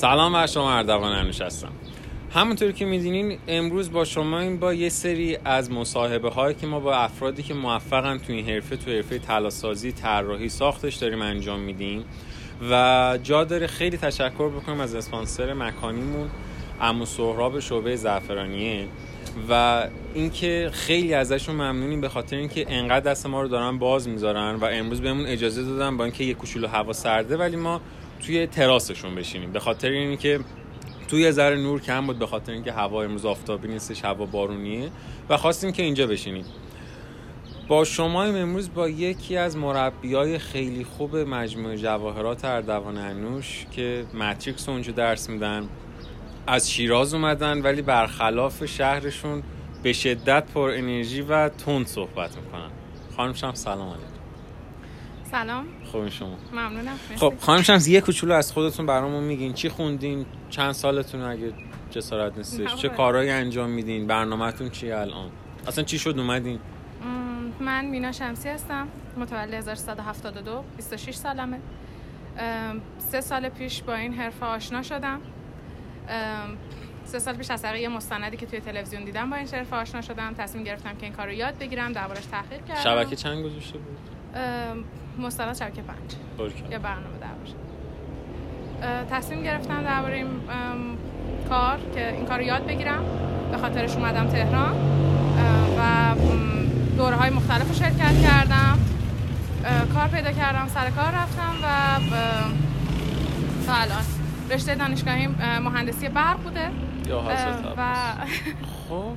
سلام بر شما اردوان انوش هستم. همونطور که می‌دونین امروز با شما این با یه سری از مصاحبه هایی که ما با افرادی که موفقن تو این حرفه تو حرفه تلاسازی طراحی ساختش داریم انجام میدیم. و جا داره خیلی تشکر بکنم از اسپانسر مکانیمون امو سهراب شعبه زعفرانیه. و اینکه خیلی ازشون ممنونیم به خاطر اینکه انقدر دست ما رو دارن باز می‌ذارن و امروز بهمون اجازه دادن با اینکه یه کوچولو هوا سرده ولی ما توی تراسشون بشینیم. به خاطر اینکه توی ذره نور کم بود به خاطر اینکه هوا امروز آفتابی نیستش هوا بارونیه و خواستیم که اینجا بشینیم. با شما امروز با یکی از مربیای خیلی خوب مجموعه جواهرات اردوان انوش که ماتریکس اونجا درس میدن. از شیراز اومدن ولی برخلاف شهرشون به شدت پر انرژی و تند صحبت می‌کنن. خانم شمس سلام علیکم. سلام. خوب شما. ممنونم. خب خانم شمس یه کوچولو از خودتون برامون میگین. چی خوندین؟ چند سالتون اگه جسارت نیستش؟ چه کارهایی انجام میدین؟ برنامهتون چیه الان؟ اصلا چی شد اومدین؟ من مینا شمسی هستم. متولد 1372 26 سالمه. سه سال پیش با این حرفه آشنا شدم. سه سال پیش از یه مستندی که توی تلویزیون دیدم با این حرفه آشنا شدم. تصمیم گرفتم که این کار رو یاد بگیرم. دربارش تحقیق کردم. شبکه چند گذاشته بود؟ مستند شبکه پنج. یه برنامه دربارش تصمیم گرفتم درباره این کار که این کار رو یاد بگیرم. به خاطرش اومدم تهران. و دوره های مختلف رو شرکت کردم. کار پیدا کردم سر کار رفتم و تا الان. رشته دانشگاهی مهندسی برق بوده. و خب.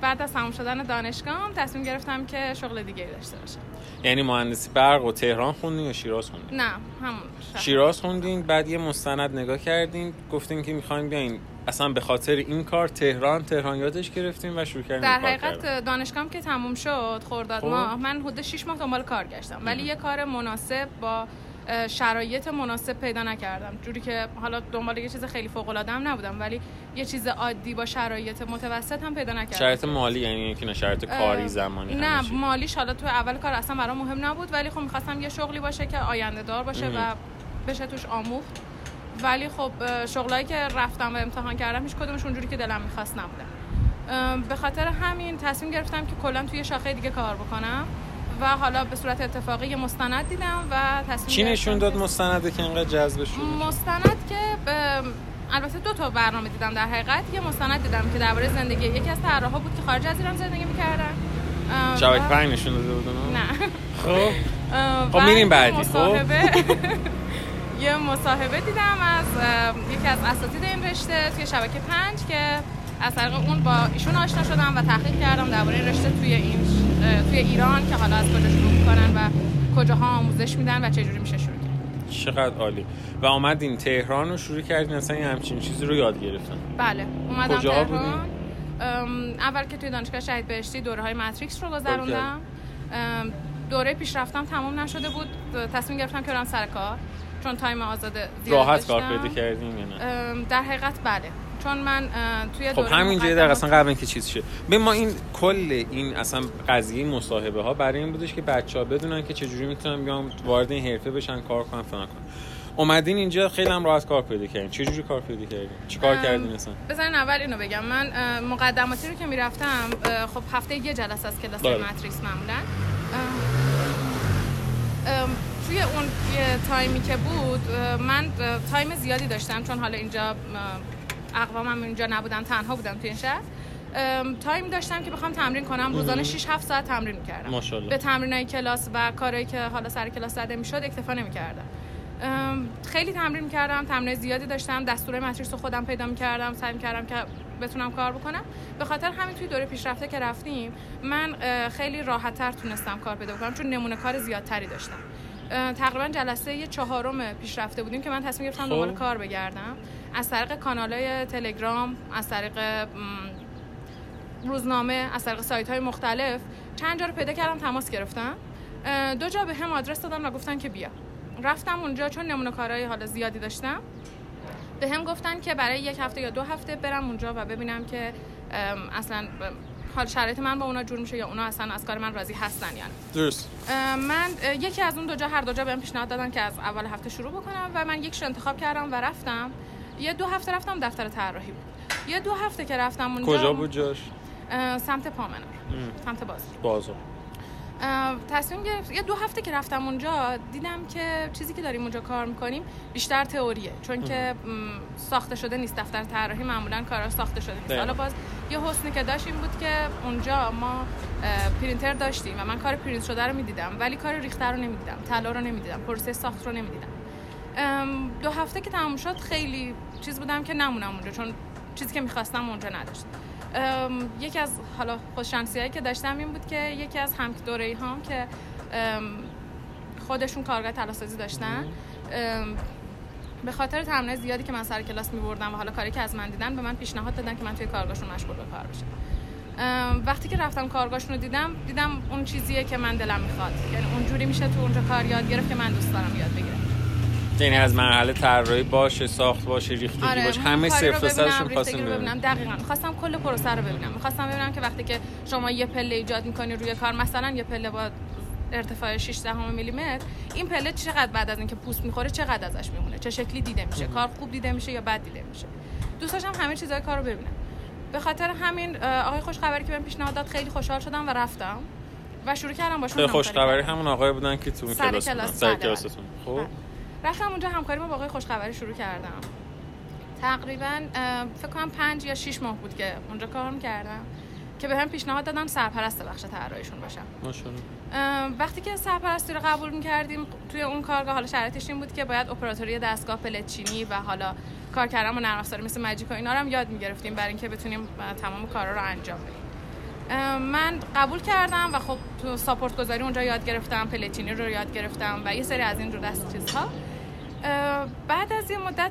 بعد از تموم شدن دانشگاه تصمیم گرفتم که شغل دیگه داشته باشم. یعنی مهندسی برق و تهران خوندین یا شیراز خوندین؟ نه همون شیراز خوندین بعد یه مستند نگاه کردین گفتین که می‌خواین بیاین. اصلا به خاطر این کار تهران تهران یادش گرفتیم و شروع کردیم در حقیقت دانشگاهم که تموم شد خرداد خب. ماه من حدود 6 ماه دنبال کار گشتم. ولی یه کار مناسب با شرایط مناسب پیدا نکردم. جوری که حالا دنبال یه چیز خیلی فوق العاده نبودم ولی یه چیز عادی با شرایط متوسط هم پیدا نکردم. شرایط مالی یعنی اینکه نه شرایط کاری زمانی نه همیشه. مالیش حالا تو اول کار اصلا برام مهم نبود ولی خب می‌خواستم یه شغلی باشه که آینده دار باشه و بشه توش آموخت. ولی خب شغلایی که رفتم و امتحان کردم هیچ کدومش اونجوری که دلم می‌خواست نبودن. به خاطر همین تصمیم گرفتم که کلا توی شاخه دیگه کار بکنم. و حالا به صورت اتفاقی یه مستند دیدم و تصمیم چی نشون داد مستنده که اینقدر جذب شد مستند که البته دو تا برنامه دیدم در حقیقت. یه مستند دیدم که درباره زندگی یکی از طراحا بود که خارج از ایران زندگی می‌کردن. شبکه پنج نشون داده بودن نه. خب. خب میریم بعدی خب. یه مصاحبه دیدم از یکی از اساتید این رشته توی شبکه پنج که از طریق اون با ایشون آشنا شدم و تحقیق کردم درباره رشته توی این توی ایران که حالا از کجا شروع می‌کنن و کجاها آموزش میدن و چه جوری میشه شروع کرد؟ چقدر عالی. و آمدین تهران رو شروع کردین اصلا این همچین چیزی رو یاد گرفتن. بله اومدم کجا تهران. اول که توی دانشگاه شهید بهشتی دوره های ماتریکس رو گذروندم. دوره پیشرفتم تمام نشده بود. تصمیم گرفتم که برم سر کار چون تایم آزاده زیاد راحت کار پیدا کردین در حقیقت بله. چون من توی خب همینجا در اصلا قبل اینکه چیز شه. به ما این کل این اصلا قضیه مصاحبه ها برای این بودش که بچه ها بدونن که چجوری می‌تونن بیان وارد این حرفه بشن کار کنن فلان کنن. اومدین اینجا خیلی هم راحت کار پیدا کردین. چه جوری کار پیدا کردین؟ چی کار کردین اصلا؟ بذارین اول اینو بگم. من مقدماتی رو که می‌رفتم خب هفته یه جلسه از کلاس بله. ماتریکس معمولا. توی اون تایمی که بود من تایم زیادی داشتم چون حالا اینجا اقوامم اینجا نبودم تنها بودم توی این شهر. تایم داشتم که بخوام تمرین کنم. روزانه 6 7 ساعت تمرین می‌کردم. به تمرینای کلاس و کارهایی که حالا سر کلاس زده می‌شد اکتفا نمی‌کردم. خیلی تمرین کردم تمرین زیادی داشتم. دستور ماتریکس رو خودم پیدا می‌کردم. سعی کردم که بتونم کار بکنم. به خاطر همین توی دوره پیشرفته که رفتیم من خیلی راحت‌تر تونستم کار پیدا کنم چون نمونه کار زیادتری داشتم. تقریبا جلسه یه چهارم پیشرفته بودیم که من تصمیم گرفتم دنبال خب. کار بگردم. از طریق کانالای تلگرام از طریق روزنامه از طریق سایت های مختلف چند جا رو پیدا کردم تماس گرفتم. دو جا به هم آدرس دادم و گفتن که بیا. رفتم اونجا چون نمونه کارهای حالا زیادی داشتم. به هم گفتن که برای یک هفته یا دو هفته برم اونجا و ببینم که اصلا حال شرایط من با اونا جور میشه یا اونا اصلا از کار من راضی هستن یعنی درست. من یکی از اون دو جا هر دو جا بهم پیشنهاد دادن که از اول هفته شروع بکنم و من یکش انتخاب کردم و رفتم. یه دو هفته رفتم دفتر طراحی بود. یه دو هفته که رفتم اونجا کجا بود جاش؟ سمت پامنار. سمت بازار بازار. تصمیم گرفت یه دو هفته که رفتم اونجا دیدم که چیزی که داریم اونجا کار می‌کنیم بیشتر تئوریه. چون که ساخته شده نیست دفتر طراحی معمولا کارا ساخته شده نیست. حالا باز یه حسنی که داشت این بود که اونجا ما پرینتر داشتیم و من کار پرینت شده رو می‌دیدم ولی کار ریخته رو نمی‌دیدم طلا رو نمی‌دیدم پروسه ساخت رو نمی‌دیدم. دو هفته که تموم شد خیلی چیز بودم که نمونم اونجا چون چیزی که می‌خواستم اونجا نداشت. یکی از حالا خوششانسی هایی که داشتم این بود که یکی از هم دوره هم که خودشون کارگاه تلاسازی داشتن. به خاطر تمرین زیادی که من سر کلاس می بردم و حالا کاری که از من دیدن به من پیشنهاد دادن که من توی کارگاهشون مشغول به کار بشم. وقتی که رفتم کارگاهشون رو دیدم دیدم اون چیزیه که من دلم می‌خواد. یعنی اونجوری میشه تو اونجا کار یاد گرفت که من دوست دارم یاد بگیرم. یعنی از مرحله طراحی باشه ساخت باشه ریختگی آره، باشه. همه صفر تا صدشون خواستم ببینم دقیقاً. خواستم کل پروسه رو ببینم. می‌خواستم ببینم که وقتی که شما یه پله ایجاد می‌کنی روی کار مثلا یه پله با ارتفاع 6 دهم میلی متر این پله چقدر بعد از اینکه پوست می‌خوره چقدر ازش میمونه؟ چه شکلی دیده میشه؟ کار خوب دیده میشه یا بد دیده میشه؟ دوست داشتم همه چیزای کارو ببینم. به خاطر همین آقای خوشخبری که بهم پیشنهاد داد خیلی خوشحال شدم و رفتم و شروع کردم باشون خوشخبری همون آقای بودن که تو کلاس سر کلاستون. خب؟ رفتم اونجا همکاری با آقای خوشخبری شروع کردم. تقریبا فکر کنم پنج یا شیش ماه بود که اونجا کار می‌کردم که به هم پیشنهاد دادن سرپرست بخش طراحیشون باشم. وقتی که سرپرستی رو قبول می‌کردیم توی اون کارگاه حالا شرایطش این بود که باید اپراتوری دستگاه پلچینی و حالا کار کردن با نرم افزار مثل ماجیک و اینا رو هم یاد می‌گرفتیم برای اینکه بتونیم تمام کارا رو انجام بدیم. من قبول کردم و خب تو ساپورت گذاری اونجا یاد گرفتم پلچینی رو یاد گرفتم و یه سری از این رو دست چیزها. بعد از یه مدت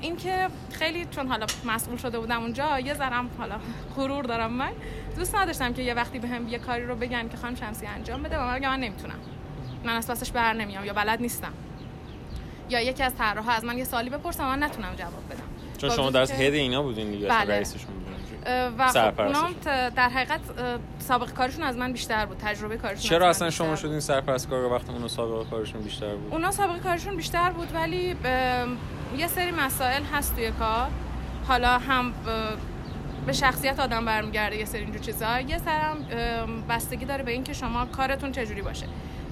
اینکه خیلی چون حالا مسئول شده بودم اونجا یه ذرم حالا غرور دارم من. دوست نداشتم که یه وقتی به هم یه کاری رو بگن که خانم شمسی انجام بده و من من نمی‌تونم. من از پسش بر نمیام یا بلد نیستم. یا یکی از طراحا از من یه سالی بپرسم من نتونم جواب بدم. چون شما درس هد اینا بودین دیگه بله. رئیسشون و خب اونام در حقیقت سابقه کارشون از من بیشتر بود تجربه کارشون چرا اصلا شما شدین سرپرست کار وقتی اونا سابقه کارشون بیشتر بود؟ اونا سابقه کارشون بیشتر بود ولی یه سری مسائل هست توی کار. حالا هم به شخصیت آدم برمیگرده یه سری اینجور چیزا. یه سرم بستگی داره به اینکه شما کارتون چجوری باشه.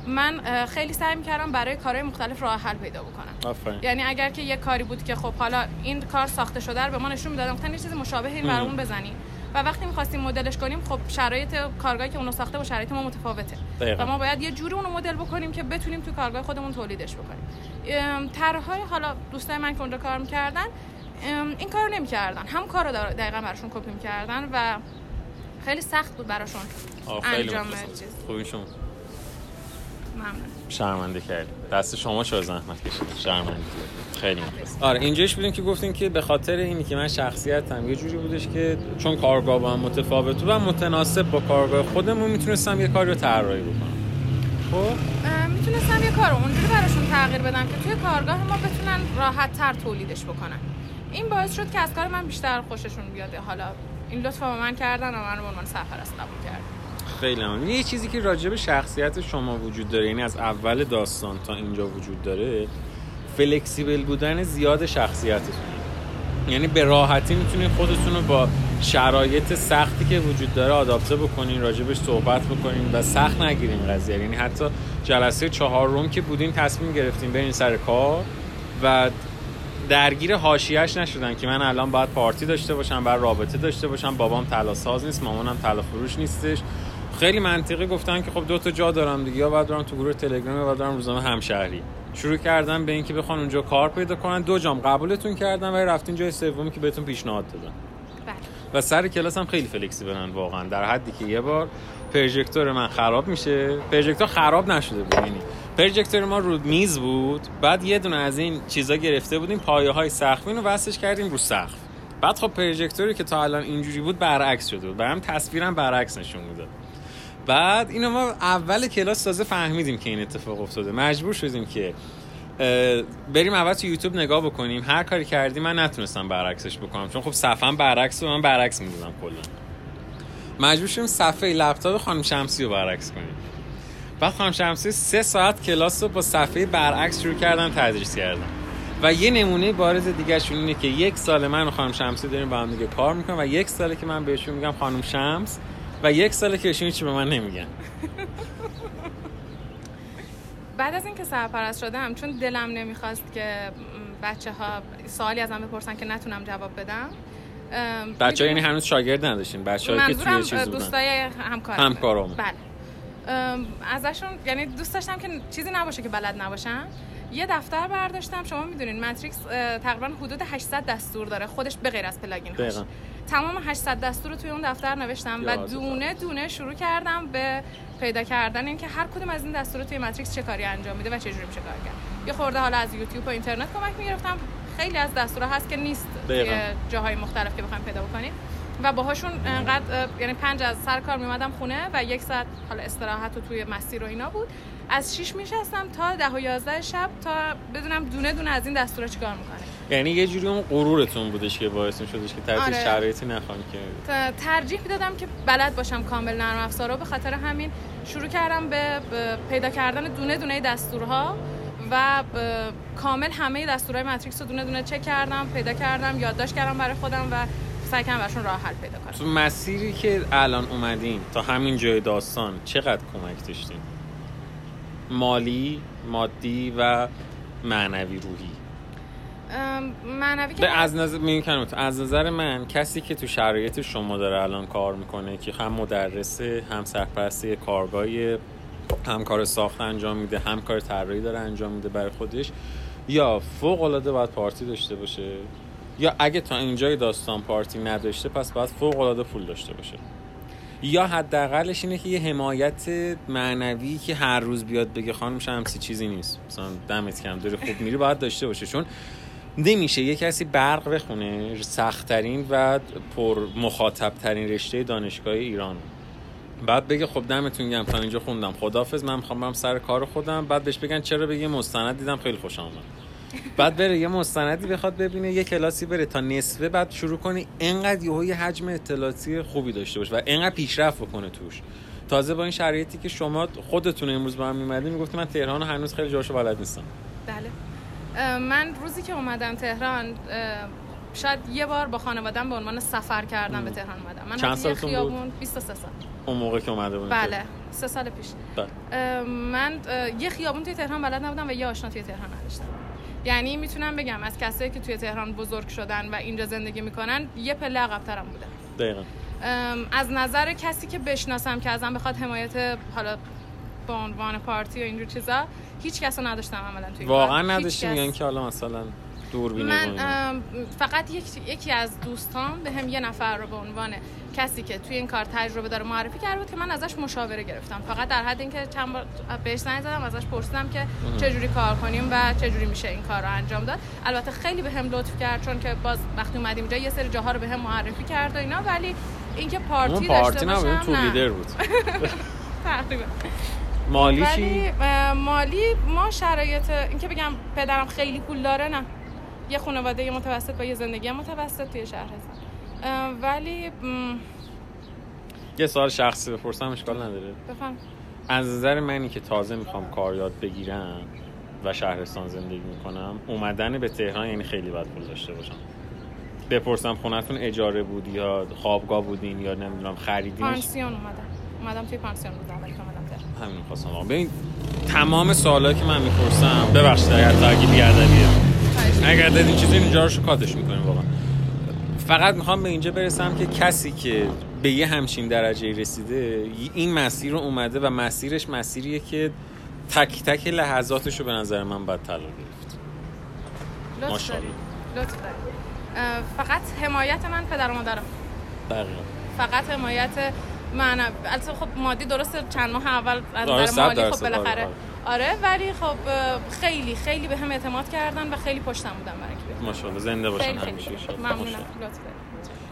من خیلی سعی می‌کردم برای کارهای مختلف راه حل پیدا بکنم. آفرین. یعنی اگر که یه کاری بود که خب حالا این کار ساخته شده رو به ما نشون می‌دادم گفتن یه چیز مشابه این برامون بزنی. و وقتی می‌خواستیم مدلش کنیم خب شرایط کارگاهی که اونو ساخته با شرایط ما متفاوته. دقیقا. و ما باید یه جوری اونو مدل بکنیم که بتونیم تو کارگاه خودمون تولیدش بکنیم. طرحهای حالا دوستای من که اونجا کار می‌کردن این کارو نمی‌کردن. هم کار رو دقیقا براشون کپی می‌کردن و خیلی سخت بود براشون انجام چیز. شما شرمنده کردی. دست شما چه زحمت کشید شرمنده. خیلی مخلص آره اینجاش بودیم که گفتیم که به خاطر اینی که من شخصیتم یه جوری بودش که چون کارگاه با هم متفاوت و متناسب با کارگاه خودمون می‌تونستم یه کاری رو طراحی بکنم. خب؟ می‌تونستم یه کار اونجوری براشون تغییر بدم که توی کارگاه ما بتونن راحت تر تولیدش بکنن. این باعث شد که از کار من بیشتر خوششون بیاده حالا این لطفا با من کردن و من رو به عنوان سرپرست قبول کردن. خیلی ممنون یه چیزی که راجع به شخصیت شما وجود داره یعنی از اول داستان تا اینجا وجود داره فلکسیبل بودن زیاد شخصیتتون یعنی به راحتی می‌تونید خودتون رو با شرایط سختی که وجود داره آداپته بکنین راجبش صحبت بکنین و سخت نگیرین قضیه. یعنی حتی جلسه چهار روم که بودین تصمیم گرفتین برین سر کار و درگیر حاشیهش نشدن که من الان باید پارتی داشته باشم بعد رابطه داشته باشم بابام طلا ساز نیست مامانم طلا فروش نیستش. خیلی منطقی گفتن که خب دو تا جا دارم دیگه. یا باید برم تو گروه تلگرام یا برم روزنامه همشهری. شروع کردن به اینکه بخوان اونجا کار پیدا کنن. دو جام قبولتون کردن ولی رفتین جای سومی که بهتون پیشنهاد دادن. بله. و سر کلاس هم خیلی فلکسیبلن واقعا. در حدی که یه بار پروژکتور من خراب میشه. پروژکتور خراب نشده بود یعنی پروژکتور ما رو میز بود. بعد یه دونه از این چیزا گرفته بودیم پایه های سقف رو وصلش کردیم رو سقف بعد خب پروژکتوری که تا الان اینجوری بود برعکس شده بود. برام تصویرم برعکس نشون می‌داد. بعد اینو ما اول کلاس تازه فهمیدیم که این اتفاق افتاده. مجبور شدیم که بریم اول تو یوتیوب نگاه بکنیم. هر کاری کردیم من نتونستم برعکسش بکنم چون خب صفحه برعکس و من برعکس می‌دونم کلا. مجبور شدیم صفحه لپتاپ خانم شمسی رو برعکس کنیم. بعد خانم شمسی سه ساعت کلاس رو با صفحه برعکس شروع کردن تدریس کردن. و یه نمونه بارز دیگه اینه که یک سال من و خانم شمسی داریم با هم دیگه کار می‌کنم و یک ساله که من بهشون میگم خانم شمس. و یک ساله که ایشون چی به من نمیگن. بعد از اینکه سرپرست شدم چون دلم نمی‌خواست که بچه ها سوالی ازم بپرسن که نتونم جواب بدم. بچه یعنی هنوز شاگرد نداشتین بچه هایی که توی چیز بودن. دوستای همکارم همکارم بله. ازشون یعنی دوست داشتم که چیزی نباشه که بلد نباشم. یه دفتر برداشتم. شما می‌دونین ماتریکس تقریبا حدود 800 دستور داره خودش به غیر از plugin هاش تمام 800 دستور رو توی اون دفتر نوشتم و دونه دونه شروع کردم به پیدا کردن اینکه هر کدوم از این دستور توی ماتریکس چه کاری انجام میده و چه جوری میشه کار کرد. یه خورده حالا از یوتیوب و اینترنت کمک می‌گرفتم. خیلی از دستورها هست که نیست توی جاهای مختلف که بخوایم پیدا بکنیم. و باهاشون انقدر یعنی پنج از سر کار میمدم خونه و یک ساعت حالا استراحت و توی مسیر و اینا بود. از 6 میشستم تا ده و 11 شب تا بدونم دونه دونه از این دستورا چیکار می‌کنه. یعنی یه جوری اون غرورتون بودش که باعث شدش که تحت آره. شرایطی نخوان که. ترجیح می‌دادم که بلد باشم کامل نرم افزارا. به خاطر همین شروع کردم به پیدا کردن دونه دونه دستورها و کامل همه دستورهای ماتریکس رو دونه دونه چک کردم پیدا کردم یادداشت کردم برای خودم و سعی کردم براشون راه حل پیدا کنم. تو مسیری که الان اومدین تا همین جای داستان چقدر کمک داشتین؟ مالی مادی و معنوی روحی. معنوی که از نظر از نظر من کسی که تو شرایط شما داره الان کار می‌کنه که هم مدرسه هم سرپرستی کارگاهی هم کار ساخت انجام میده هم کار طراحی داره انجام میده برای خودش یا فوق العاده باید پارتی داشته باشه یا اگه تا اینجای داستان پارتی نداشته پس باید فوق العاده پول داشته باشه. یا حداقلش اینه که یه حمایت معنوی که هر روز بیاد بگه خانم شمسی چیزی نیست. مثلا دمت کم داره خوب میری باید داشته باشه. چون نمیشه یه کسی برق بخونه سختترین و پر مخاطب ترین رشته دانشگاه ایران. بعد بگه خب دمتون گم تا اینجا خوندم. خدافظ من می‌خوام برم سر کار خودم. بعد بهش بگن چرا بگه مستند دیدم خیلی خوش آمد. بعد بره یه مستندی بخواد ببینه یه کلاسی بره. تا نصفه بعد شروع کنی انقدر یه حجم اطلاعاتی خوبی داشته باشه و انقدر پیشرفت بکنه توش. تازه با این شرایطی که شما خودتون امروز با هم میمدین می‌گفتی من تهران هنوز خیلی جاشو بلد نیستم. بله. من روزی که اومدم تهران شاید یه بار با خانوادم به عنوان سفر کردم به تهران اومدم. من چند سالتون خیابون 23 سال. اون موقع که اومده بودم بله سه سال پیش. بله. من یه خیابون توی تهران بلد نبودم و یه آشنا توی تهران نداشتم. یعنی می‌تونم بگم از کسایی که توی تهران بزرگ شدن و اینجا زندگی می‌کنن یه پله عقب‌ترم بودن دقیقا. از نظر کسی که بشناسم که ازم بخواد حمایت حالا به عنوان پارتی و اینجور چیزا هیچ کس رو نداشتم عملا توی واقعا نداشتیم یعنی که حالا مثلا دوربین من فقط یک، یکی از دوستان به هم یه نفر رو به عنوان کسی که توی این کار تجربه داره معرفی کرده بود که من ازش مشاوره گرفتم. فقط در حد اینکه چند بار بهش زنگ زدم ازش پرسیدم که چه جوری کار کنیم و چه جوری میشه این کار رو انجام داد. البته خیلی به هم لطف کرد چون که باز وقتی اومدیم اینجا یه سری جاها رو به هم معرفی کرد و اینا ولی اینکه پارتی داشته باشم تو لیدر بود. تقریبا. مالی چی؟ مالی ما شرایط اینکه بگم پدرم خیلی پول داره نه. یه خانواده متوسط با یه زندگی متوسط توی شهر هستن ولی یه سوال شخصی بپرسم اشکال نداره. بفهم. از نظر منی که تازه می‌خوام کار یاد بگیرم و شهرستان زندگی می‌کنم اومدن به تهران یعنی خیلی باید پول داشته باشم. بپرسم خونتون اجاره بود یا خوابگاه بودین یا نمی‌دونم خریدین پانسیون اومدم. اومدم توی پانسیون بودم همین خواستم ببین تمام سوالایی که من می‌پرسم ببخشید اگر تاگی بیادبیه اگر دادین چیزی اینجا رو کاتش می‌کنیم واقعا. فقط می‌خوام به اینجا برسم که کسی که به یه همچین درجه رسیده این مسیر رو اومده و مسیرش مسیریه که تک تک لحظاتش رو به نظر من باید طلا گرفت. لطف فقط حمایت من پدر و مادرم. فقط حمایت من البته خب مادی درسته چند ماه اول از نظر مالی خب بالاخره آره،, آره. آره ولی خب خیلی خیلی به هم اعتماد کردن و خیلی پشتم بودن برای ماشاءالله زنده باشن همیشه ممنونم.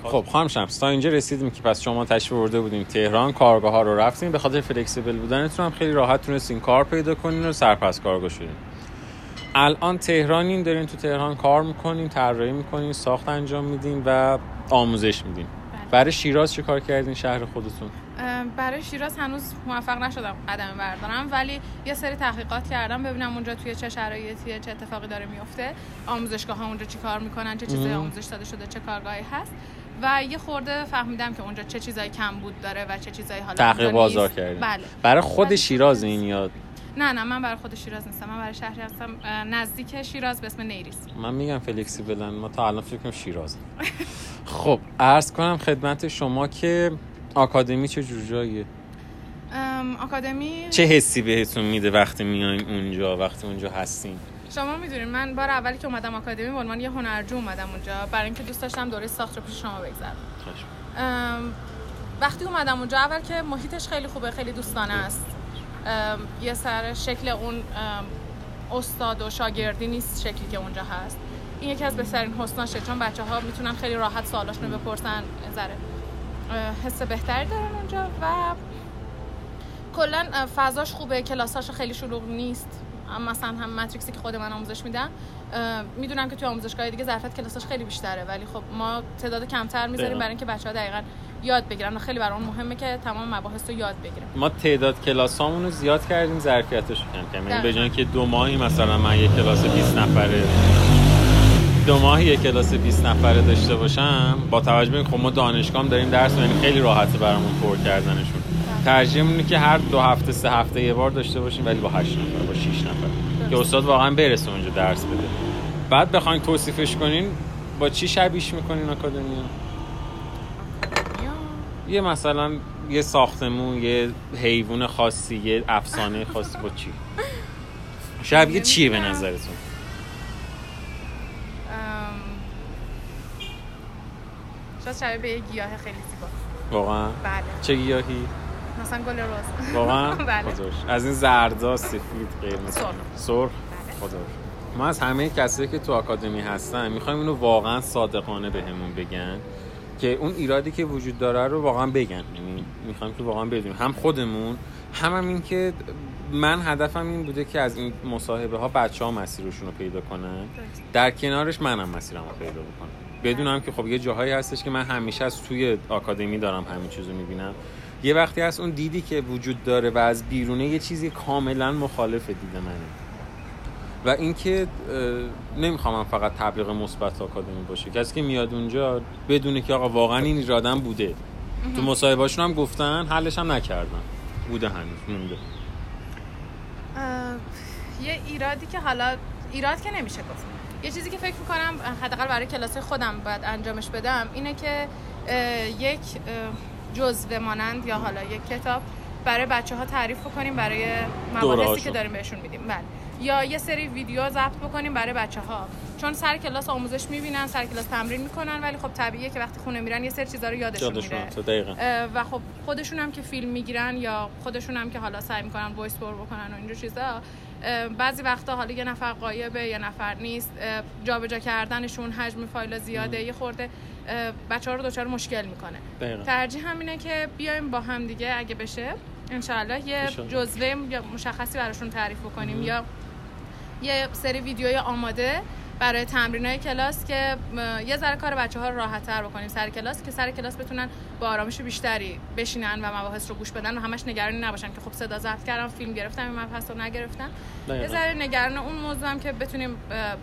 خب خانم شمس. تا اینجا رسیدیم که پس شما تشریف برده بودیم تهران کارگاه ها رو رفتیم به خاطر فلکسیبل بودنتون هم خیلی راحت تونستین کار پیدا کنین و سرپس کارگاه شدین. الان تهرانین دارین تو تهران کار می‌کنین طراحی می‌کنین ساخت انجام میدین و آموزش میدین. برای شیراز چه کار کردین شهر خودتون؟ برای شیراز هنوز موفق نشدم قدم بردارم ولی یه سری تحقیقات کردم ببینم اونجا توی چه شرایطی چه اتفاقی داره میفته آموزشگاه ها اونجا چی کار می‌کنن چه چیزایی آموزش داده شده چه کارگاهی هست. و یه خورده فهمیدم که اونجا چه چیزایی کم بود داره و چه چیزایی حالا تحقیق بازار کردیم بله. برای خود شیراز این یاد؟ نه نه من برای خود شیراز نیستم من برای شهری هستم. نزدیک شیراز به اسم نیریس. من میگم فلکسیبلن ما تا الان فکر کنم شیراز خب عرض کنم خدمت شما که آکادمی چه جور جاییه؟ آکادمی چه حسی بهتون میده وقتی میاین اونجا وقتی اونجا هستین شما می‌دونین من بار اولی که اومدم آکادمی به عنوان یه هنرجو اومدم اونجا. برای اینکه دوست داشتم دوره ساخت رو پیش شما بگذرم وقتی اومدم اونجا اول که محیطش خیلی خوبه خیلی دوستانه است. یه سر شکل اون استاد و شاگردی نیست شکلی که اونجا هست. این یکی از بهترین حسناشه چون بچه ها می‌تونن خیلی راحت سوالاشونو بپرسن ذره. حس بهتری دارن اونجا و کلا فضاش خوبه کلاساش خیلی شلوغ نیست. مثلا هم ماتریکسی که خود من آموزش میدم می‌دونم که توی آموزشگاه دیگه ظرفیت کلاساش خیلی بیشتره. ولی خب ما تعداد کمتر می‌ذاریم برای اینکه بچه‌ها دقیقاً یاد بگیرن و خیلی برام مهمه که تمام مباحث رو یاد بگیرن ما تعداد کلاسامون رو زیاد کردیم ظرفیتش کم کردیم. یعنی به جای که دو ماهی مثلا من یک کلاس 20 نفره دو ماهی یک کلاس 20 نفره داشته باشم. با توجه به خب ما دانشگاه داریم درس یعنی خیلی راحته برامون پر کردنشون. ترجیح اینه که هر دو هفته سه هفته یه بار داشته باشیم ولی با 8 نفر با 6 نفر. که استاد واقعا برسه اونجا درس بده. بعد بخواین توصیفش کنین با چی شبیش می‌کنین آکادمی یه مثلا یه ساختمون یه حیوان خاصی یه افسانه خاصی با چی؟ شبیه چیه به نظرتون؟ شاید شبیه به یه گیاه خیلی زیبا. واقعا؟ بله. چه گیاهی؟ مثلا گل روز واقعا؟ بله. از این زردا سفید قرمز. سرخ. سرخ؟ بله. ما از همه کسایی که تو آکادمی هستن می‌خوایم اینو واقعا صادقانه بهمون بگن که اون ایرادی که وجود داره رو واقعا بگن. یعنی می‌خوایم که واقعا بدونیم. هم خودمون هم, هم این که من هدفم این بوده که از این مصاحبه ها بچه ها مسیرشون رو پیدا کنن. در کنارش منم مسیرم رو پیدا بکنم. بدونم که خب یه جاهایی هستش که من همیشه از توی آکادمی دارم همین چیزو می‌بینم. یه وقتی از اون دیدی که وجود داره و از بیرونه یه چیزی کاملا مخالف دید منه. و اینکه نمی‌خوام فقط تبلیغ مثبت آکادمی باشه. کسی که میاد اونجا بدونه که آقا واقعا این ایرادم بوده. تو مصاحبهاشون هم گفتن حلش هم نکردن. بوده هنوز مونده. یه ایرادی که حالا ایراد که نمیشه گفت. یه چیزی که فکر می‌کنم حداقل برای کلاس خودم باید انجامش بدم اینه که یک جزوه مانند یا حالا یک کتاب برای بچه ها تعریف بکنیم برای مباحثی که داریم بهشون میدیم. بله. یا یه سری ویدیو ضبط بکنیم برای بچه ها چون سر کلاس آموزش می‌بینن سر کلاس تمرین می‌کنن ولی خب طبیعیه که وقتی خونه میرن یه سری چیزا رو یادشون, میره. و خب خودشون هم که فیلم می‌گیرن یا خودشون هم که حالا سعی می‌کنن voice بر بکنن و اینجور چیزا بعضی وقتا حالا یه نفر غایبه یه نفر نیست جابجا کردنشون حجم فایل زیاده یه خورده بچه ها رو دچار مشکل می‌کنه. ترجیح همینه که بیایم با هم دیگه اگه بشه انشالله یه جزوه مشخصی براشون تعریف کنیم یا یه سری ویدیوی آماده برای تمرین های کلاس که یه ذره کار بچه ها رو راحت تر بکنیم سر کلاس که سر کلاس بتونن با آرامش بیشتری بشینن و مباحث رو گوش بدن و همش نگرانی نباشن که خب صدا ضبط کردم فیلم گرفتم این مبحث رو نگرفتم. یه ذره نگران اون موضوع هم که بتونیم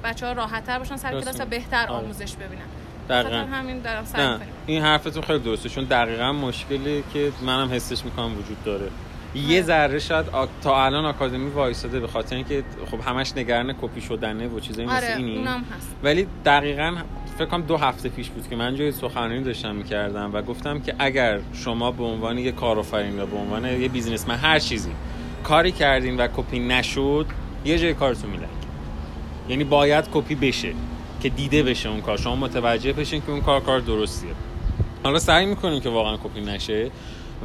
بچه ها راحت تر باشن سر کلاس و بهتر آره. آموزش ببینن. دقیقا. همین دارم سعی این حرفتون خیلی درسته چون دقیقا مشکلی که منم حسش می‌کنم وجود داره. یه ذره شاید تا الان آکادمی وایساده به خاطر اینکه خب همش نگران کپی شدنه و چیزایی آره، مثل اینی هست. ولی دقیقا فکر کنم دو هفته پیش بود که من جای سخنرانی داشتم می‌کردم و گفتم که اگر شما به عنوان یه کارآفرین یا به عنوان یه بیزینسمن هر چیزی کاری کردین و کپی نشد یه جای کارتون میلنگ یعنی باید کپی بشه که دیده بشه اون کار. شما متوجه بشین که اون کار کار درستیه. حالا سعی می‌کنیم که واقعا کپی نشه.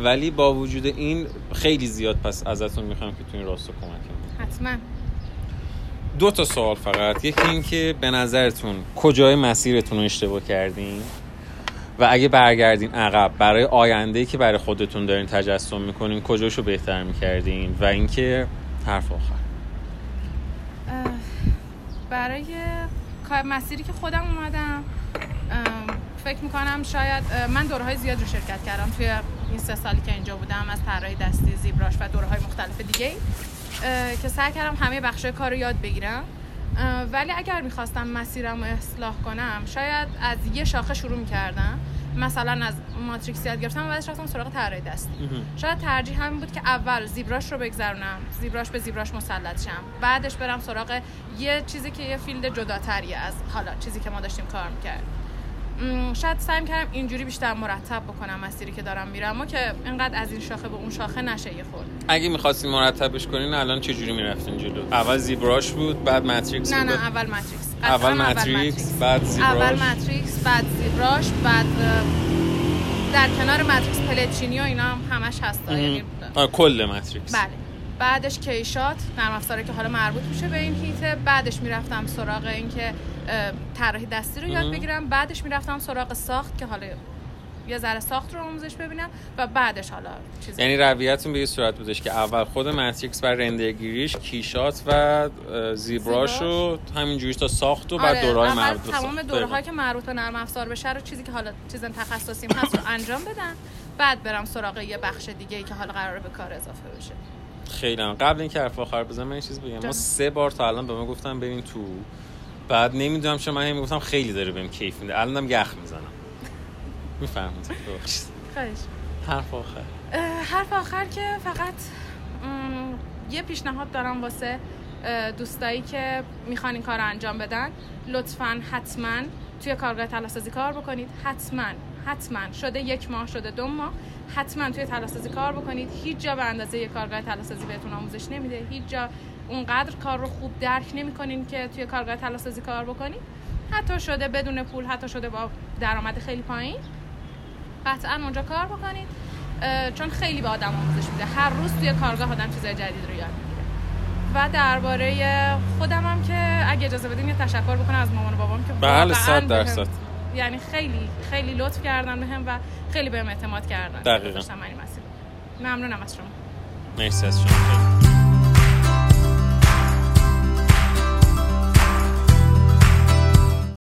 ولی با وجود این خیلی زیاد پس ازتون می‌خوام که تو این راستو کمک کنید حتما. دو تا سوال فقط. یکی این که به نظرتون کجای مسیرتون رو اشتباه کردین؟ و اگه برگردین عقب برای آینده که برای خودتون دارین تجسم می‌کنین کجاشو بهتر می‌کردین؟ و اینکه حرف آخر. برای مسیری که خودم اومدم فکر می‌کنم شاید من دوره های زیاد رو شرکت کردم. توی این سه سالی که اینجا بودم از طراحی دستی زیبراش و دوره های مختلف دیگه که سعی کردم همه بخش کار رو یاد بگیرم. ولی اگر می‌خواستم مسیرم رو اصلاح کنم شاید از یه شاخه شروع می‌کردم. مثلا از ماتریکس یاد گرفتم و بعدش رفتم سراغ طراحی دستی. شاید ترجیح همین بود که اول زیبراش رو بگذرونم زیبراش به زیبراش مسلط شم. بعدش برم سراغ یه چیزی که یه field جداتریه از حالا چیزی که ما داشتیم کار می‌کرد شاید سعی کردم اینجوری بیشتر مرتب بکنم مسیری که دارم میرم اما که اینقدر از این شاخه به اون شاخه نشه یه خورد اگه می‌خواستین مرتبش کنین الان چه جوری می‌رفتین جلو؟ اول ZBrush بود بعد Matrix نه نه اول Matrix اول Matrix بعد ZBrush؟ اول Matrix بعد ZBrush بعد در کنار Matrix پلچینی و اینا هم همش هست یعنی کل ماتریکس بله. بعدش کیشات نرم افزاره که حالا مربوط میشه به این هیته. بعدش می‌رفتم سراغ اینکه طراحی دستی رو یاد بگیرم. بعدش می‌رفتم سراغ ساخت که حالا یه ذره ساخت رو آموزش ببینم و بعدش حالا چیز یعنی رویتون به یه صورت بودش که اول خود ماتریکس بر رندرگیریش کیشات و زیبراش رو همینجوری تا ساخت و بعد آره. دورهای مربوط. تمام دورهایی که مربوط به نرم افزار بشه رو چیزی که حالا چیز تخصصیم هست رو انجام بدن. بعد برم سراغ یه بخش دیگه ای که حالا قراره به کار اضافه بشه. خیلی هم. قبل اینکه حرف آخر بزنم من چیز بگم. ما سه بار تا الان به ما گفتم بریم تو. بعد نمی‌دونم چون من همین گفتم خیلی داره بهم کیف میده. الانم یخ می‌زنم. می‌فهمید؟ خواهش. حرف آخر. حرف آخر که فقط یه پیشنهاد دارم واسه دوستایی که می‌خوان این کار انجام بدن. لطفا حتما توی کارگاه تلاسازی کار بکنید. حتما. حتما شده یک ماه شده دو ماه. حتما توی تلاسازی کار بکنید. هیچ جا به اندازه یک کارگاه تلاسازی بهتون آموزش نمیده. هیچ جا اونقدر کار رو خوب درک نمی‌کنین که توی کارگاه تلاسازی کار بکنید. حتی شده بدون پول حتی شده با درآمد خیلی پایین. قطعا اونجا کار بکنید چون خیلی به آدم آموزش میده. هر روز توی کارگاه آدم چیزای جدید رو یاد می‌گیره. و درباره خودم هم که اگه اجازه بدین یه تشکر بکنم از مامان و بابام که بله صد درصد. یعنی خیلی خیلی لطف کردن بهم و خیلی بهم اعتماد کردن. دقیقاً. ممنونم از شما. مرسی از شما.